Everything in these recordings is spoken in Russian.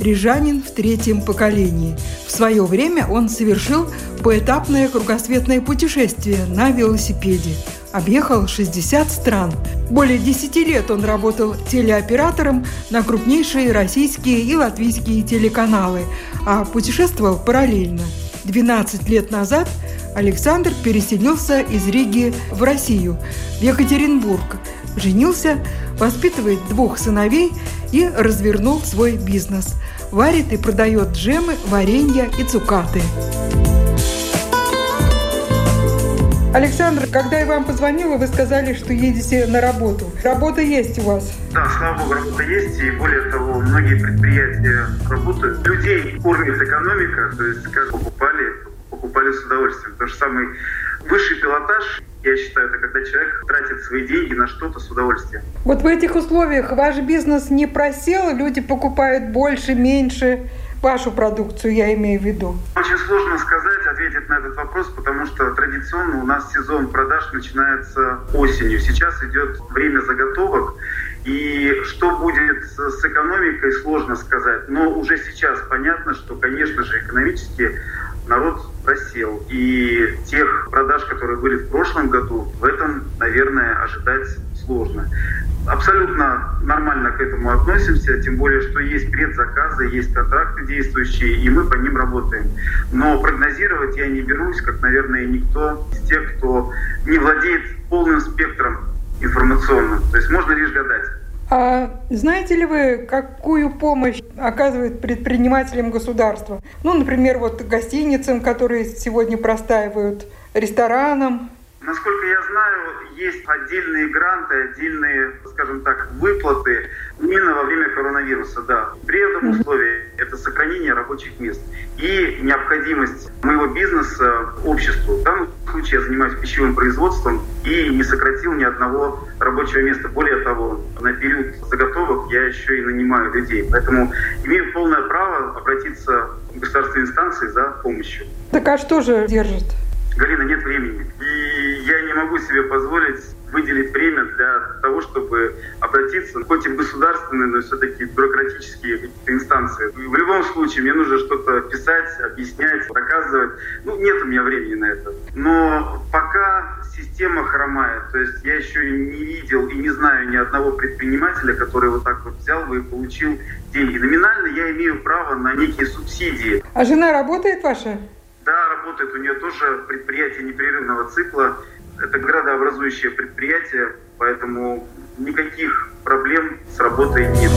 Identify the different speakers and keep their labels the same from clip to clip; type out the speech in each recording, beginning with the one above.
Speaker 1: рижанин в третьем поколении. В свое время он совершил поэтапное кругосветное путешествие на велосипеде. Объехал 60 стран. Более 10 лет он работал телеоператором на крупнейшие российские и латвийские телеканалы, а путешествовал параллельно. 12 лет назад Александр переселился из Риги в Россию, в Екатеринбург, женился, воспитывает двух сыновей и развернул свой бизнес. Варит и продает джемы, варенья и цукаты. Александр, когда я вам позвонила, вы сказали, что едете на работу. Работа есть у вас?
Speaker 2: Да, слава богу, работа есть. И более того, многие предприятия работают. Людей кормит экономика, то есть как покупали, покупали с удовольствием. То же самый высший пилотаж я считаю, это когда человек тратит свои деньги на что-то с удовольствием.
Speaker 1: Вот в этих условиях ваш бизнес не просел, люди покупают больше, меньше вашу продукцию, я имею в виду?
Speaker 2: Очень сложно сказать, ответить на этот вопрос, потому что традиционно у нас сезон продаж начинается осенью. Сейчас идет время заготовок, и что будет с экономикой, сложно сказать. Но уже сейчас понятно, что, конечно же, экономически народ просел. И тех продаж, которые были в прошлом году, в этом, наверное, ожидать сложно. Абсолютно нормально к этому относимся, тем более, что есть предзаказы, есть контракты действующие, и мы по ним работаем. Но прогнозировать я не берусь, как, наверное, никто из тех, кто не владеет полным спектром информационным. То есть можно лишь гадать.
Speaker 1: А знаете ли вы, какую помощь оказывает предпринимателям государства? Ну, например, вот гостиницам, которые сегодня простаивают, ресторанам.
Speaker 2: Насколько я знаю, есть отдельные гранты, отдельные, скажем так, выплаты именно во время коронавируса, да. При этом условии это сохранение рабочих мест и необходимость моего бизнеса обществу. В данном случае я занимаюсь пищевым производством и не сократил ни одного рабочего места. Более того, на период заготовок я еще и нанимаю людей. Поэтому имею полное право обратиться в государственные инстанции за помощью.
Speaker 1: Так а что же держит?
Speaker 2: Галина, нет времени. И я не могу себе позволить выделить время для того, чтобы обратиться, хоть и в государственные, но все-таки бюрократические инстанции. В любом случае, мне нужно что-то писать, объяснять, доказывать. Ну, нет у меня времени на это. Но пока система хромает, то есть я еще не видел и не знаю ни одного предпринимателя, который вот так вот взял бы и получил деньги. Номинально я имею право на некие субсидии.
Speaker 1: А жена работает ваша?
Speaker 2: Да, работает. У нее тоже предприятие непрерывного цикла. Это градообразующее предприятие, поэтому никаких проблем с работой нет.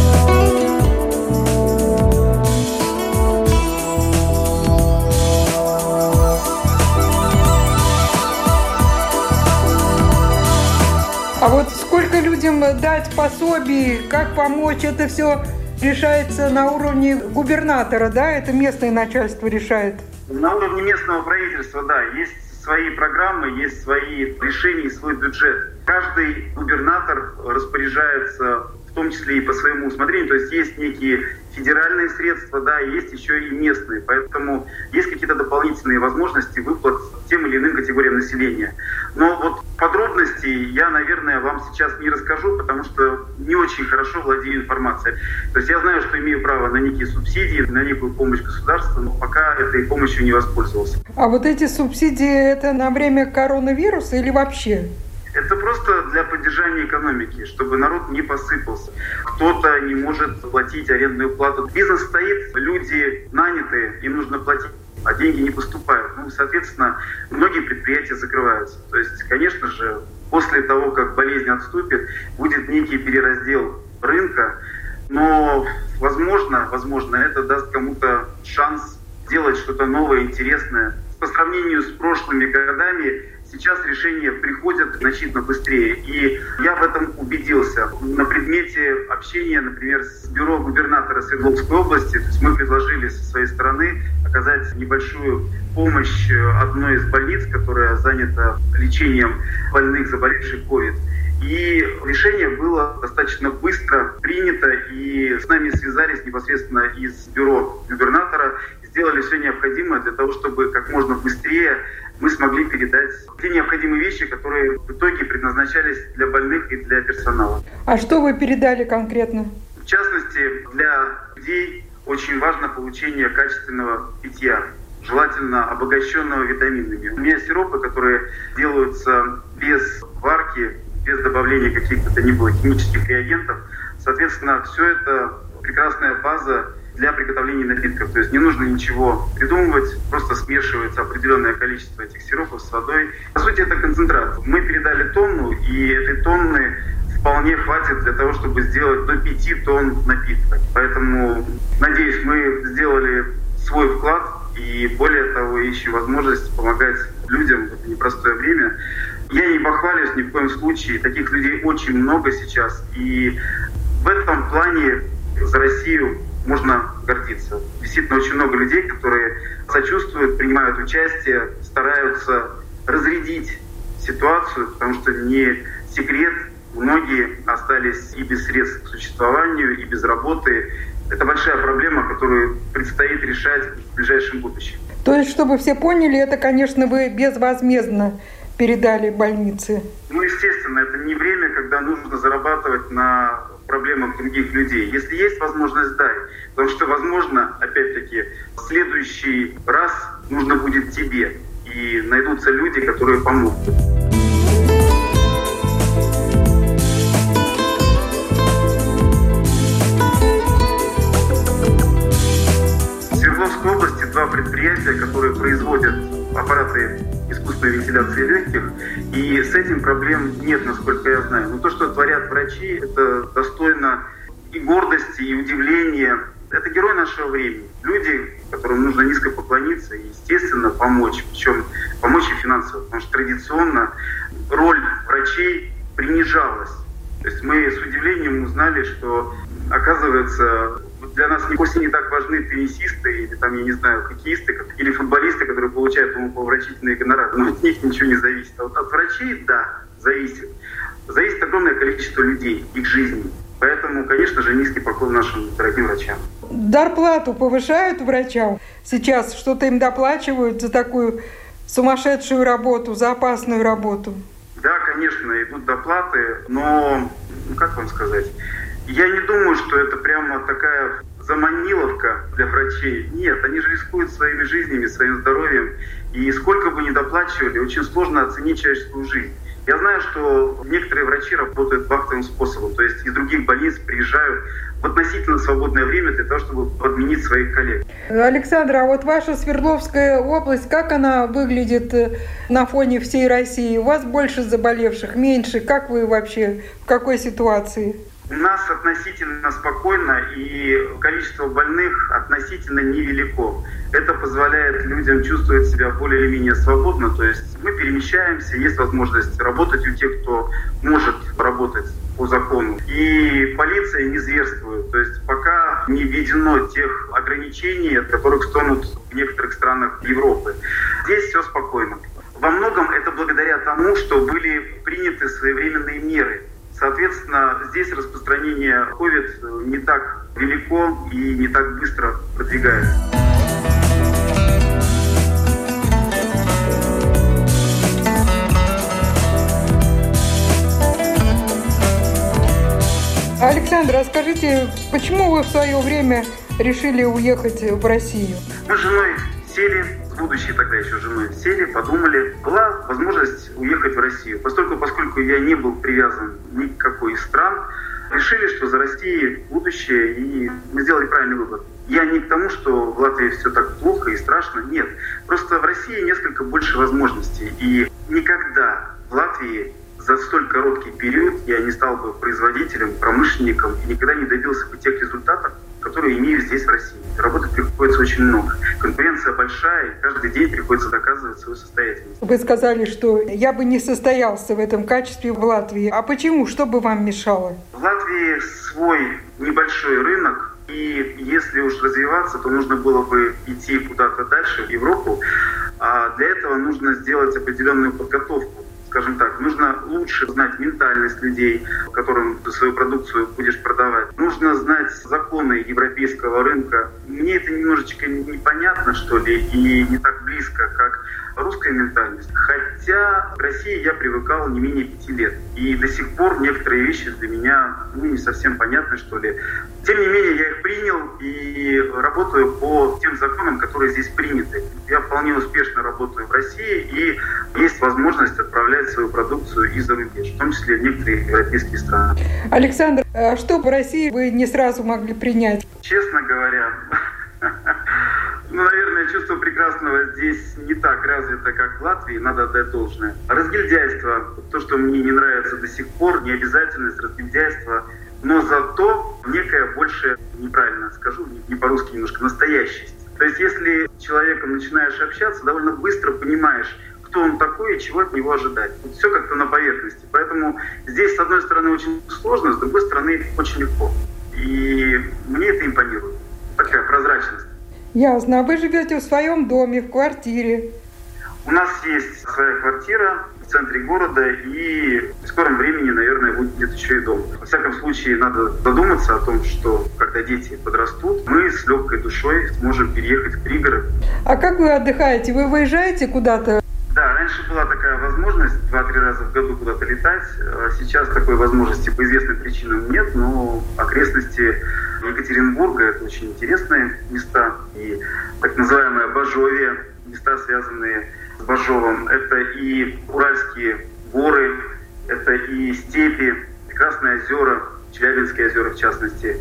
Speaker 1: А вот сколько людям дать пособий, как помочь, это все решается на уровне губернатора, да? Это местное начальство решает?
Speaker 2: На уровне местного правительства, да, есть свои программы, есть свои решения и свой бюджет. Каждый губернатор распоряжается в том числе и по своему усмотрению. То есть есть некие федеральные средства, да, есть еще и местные. Поэтому есть какие-то дополнительные возможности выплат тем или иным категориям населения. Но вот подробностей я, наверное, вам сейчас не расскажу, потому что не очень хорошо владею информацией. То есть я знаю, что имею право на некие субсидии, на некую помощь государства, но пока этой помощью не воспользовался.
Speaker 1: А вот эти субсидии это на время коронавируса или вообще?
Speaker 2: Это просто для поддержания экономики, чтобы народ не посыпался. Кто-то не может платить арендную плату. Бизнес стоит, люди наняты, им нужно платить а деньги не поступают. Ну, соответственно, многие предприятия закрываются. То есть, конечно же, после того, как болезнь отступит, будет некий перераздел рынка, но, возможно, возможно, это даст кому-то шанс сделать что-то новое, интересное, по сравнению с прошлыми годами сейчас решения приходят значительно быстрее. И я в этом убедился. На предмете общения, например, с бюро губернатора Свердловской области, то есть мы предложили со своей стороны оказать небольшую помощь одной из больниц, которая занята лечением больных, заболевших COVID. И решение было достаточно быстро принято, и с нами связались непосредственно из бюро губернатора, сделали все необходимое для того, чтобы как можно быстрее мы смогли передать те необходимые вещи, которые в итоге предназначались для больных и для персонала.
Speaker 1: А что вы передали конкретно?
Speaker 2: В частности, для людей очень важно получение качественного питья, желательно обогащенного витаминами. У меня сиропы, которые делаются без варки, без добавления каких-то то ни было химических реагентов. Соответственно, все это прекрасная база для приготовления напитков. То есть не нужно ничего придумывать, просто смешивается определенное количество этих сиропов с водой. По сути, это концентрат. Мы передали тонну, и этой тонны вполне хватит для того, чтобы сделать до 5 тонн напитка. Поэтому, надеюсь, мы сделали свой вклад и более того, ищем возможность помогать людям в это непростое время. Я не похвалюсь ни в коем случае. Таких людей очень много сейчас. И в этом плане за Россию можно гордиться. Действительно, очень много людей, которые сочувствуют, принимают участие, стараются разрядить ситуацию, потому что не секрет, многие остались и без средств к существованию, и без работы. Это большая проблема, которую предстоит решать в ближайшем будущем.
Speaker 1: То есть, чтобы все поняли, это, конечно, вы безвозмездно передали больнице?
Speaker 2: Ну, естественно, это не время, когда нужно зарабатывать на проблемах других людей. Если есть возможность, дай. Потому что, возможно, опять-таки, в следующий раз нужно будет тебе. И найдутся люди, которые помогут. В Свердловской области два предприятия, которые производят аппараты искусственной вентиляции легких, и с этим проблем нет, насколько я знаю. Но то, что творят врачи, это достойно и гордости, и удивления. Это герой нашего времени. Люди, которым нужно низко поклониться и, естественно, помочь. Причем помочь и финансово. Потому что традиционно роль врачей принижалась. То есть мы с удивлением узнали, что, оказывается, для нас вовсе не так важны теннисисты или там, я не знаю, хоккеисты или футболисты, которые получают умопомрачительные гонорары. Но от них ничего не зависит. А вот от врачей, да, зависит. Зависит огромное количество людей, их жизни. Поэтому, конечно же, низкий поклон нашим дорогим врачам.
Speaker 1: Дарплату повышают врачам? Сейчас что-то им доплачивают за такую сумасшедшую работу, за опасную работу?
Speaker 2: Да, конечно, идут доплаты, но, ну, как вам сказать, я не думаю, что это прямо такая заманиловка для врачей. Нет, они же рискуют своими жизнями, своим здоровьем. И сколько бы ни доплачивали, очень сложно оценить человеческую жизнь. Я знаю, что некоторые врачи работают вахтовым способом, то есть из других больниц приезжают в относительно свободное время для того, чтобы подменить своих коллег.
Speaker 1: Александра, а вот ваша Свердловская область, как она выглядит э, на фоне всей России? У вас больше заболевших, меньше? Как вы вообще, в какой ситуации?
Speaker 2: У нас относительно спокойно и количество больных относительно невелико. Это позволяет людям чувствовать себя более или менее свободно. То есть мы перемещаемся, есть возможность работать у тех, кто может работать по закону. И полиция не зверствует. То есть пока не введено тех ограничений, от которых стонут в некоторых странах Европы. Здесь все спокойно. Во многом это благодаря тому, что были приняты своевременные меры – Соответственно, здесь распространение COVID не так велико и не так быстро продвигается.
Speaker 1: Александр, а скажите, почему вы в свое время решили уехать в Россию?
Speaker 2: Мы с женой сели будущей тогда еще женой, сели, подумали. Была возможность уехать в Россию. Поскольку, поскольку я не был привязан ни к какой из стран, решили, что за Россией будущее, и мы сделали правильный выбор. Я не к тому, что в Латвии все так плохо и страшно, нет. Просто в России несколько больше возможностей. И никогда в Латвии за столь короткий период я не стал бы производителем, промышленником и никогда не добился бы тех результатов, которые имею здесь в России. Работать приходится очень много. Конкуренция большая, и каждый день приходится доказывать свою состоятельность.
Speaker 1: Вы сказали, что я бы не состоялся в этом качестве в Латвии. А почему? Что бы вам мешало?
Speaker 2: В Латвии свой небольшой рынок, и если уж развиваться, то нужно было бы идти куда-то дальше, в Европу. А для этого нужно сделать определенную подготовку скажем так, нужно лучше знать ментальность людей, которым ты свою продукцию будешь продавать. Нужно знать законы европейского рынка. Мне это немножечко непонятно, что ли, и не так близко, как русская ментальность. Хотя в России я привыкал не менее пяти лет. И до сих пор некоторые вещи для меня ну, не совсем понятны, что ли. Тем не менее, я их принял и работаю по тем законам, которые здесь приняты. Я вполне успешно работаю в России, и есть возможность отправлять свою продукцию и за рубеж, в том числе в некоторые европейские страны.
Speaker 1: Александр, а что в России вы не сразу могли принять?
Speaker 2: Честно говоря, ну, наверное, чувство прекрасного здесь не так развито, как в Латвии, надо отдать должное. Разгильдяйство, то, что мне не нравится до сих пор, необязательность разгильдяйства, но зато некая больше, неправильно скажу, не по-русски немножко, настоящесть. То есть если с человеком начинаешь общаться, довольно быстро понимаешь, кто он такой и чего от него ожидать. Вот все как-то на поверхности. Поэтому здесь, с одной стороны, очень сложно, с другой стороны, очень легко. И мне это импонирует. Такая прозрачность.
Speaker 1: Ясно. А вы живете в своем доме, в квартире?
Speaker 2: У нас есть своя квартира в центре города, и в скором времени, наверное, будет еще и дом. Во всяком случае, надо задуматься о том, что когда дети подрастут, мы с легкой душой сможем переехать в пригород.
Speaker 1: А как вы отдыхаете? Вы выезжаете куда-то?
Speaker 2: Раньше была такая возможность два-три раза в году куда-то летать. А сейчас такой возможности по известным причинам нет, но окрестности Екатеринбурга это очень интересные места. И так называемое Бажовье, места, связанные с Бажовым. Это и Уральские горы, это и степи, прекрасные озера, Челябинские озера в частности.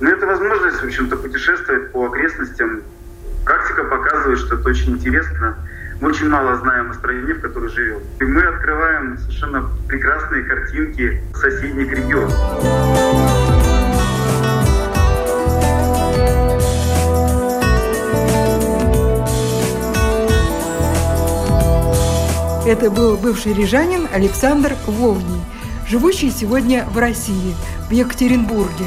Speaker 2: Но это возможность, в общем-то, путешествовать по окрестностям. Практика показывает, что это очень интересно. Мы очень мало знаем о стране, в которой живем. И мы открываем совершенно прекрасные картинки соседних регионов.
Speaker 1: Это был бывший рижанин Александр Вовний, живущий сегодня в России, в Екатеринбурге.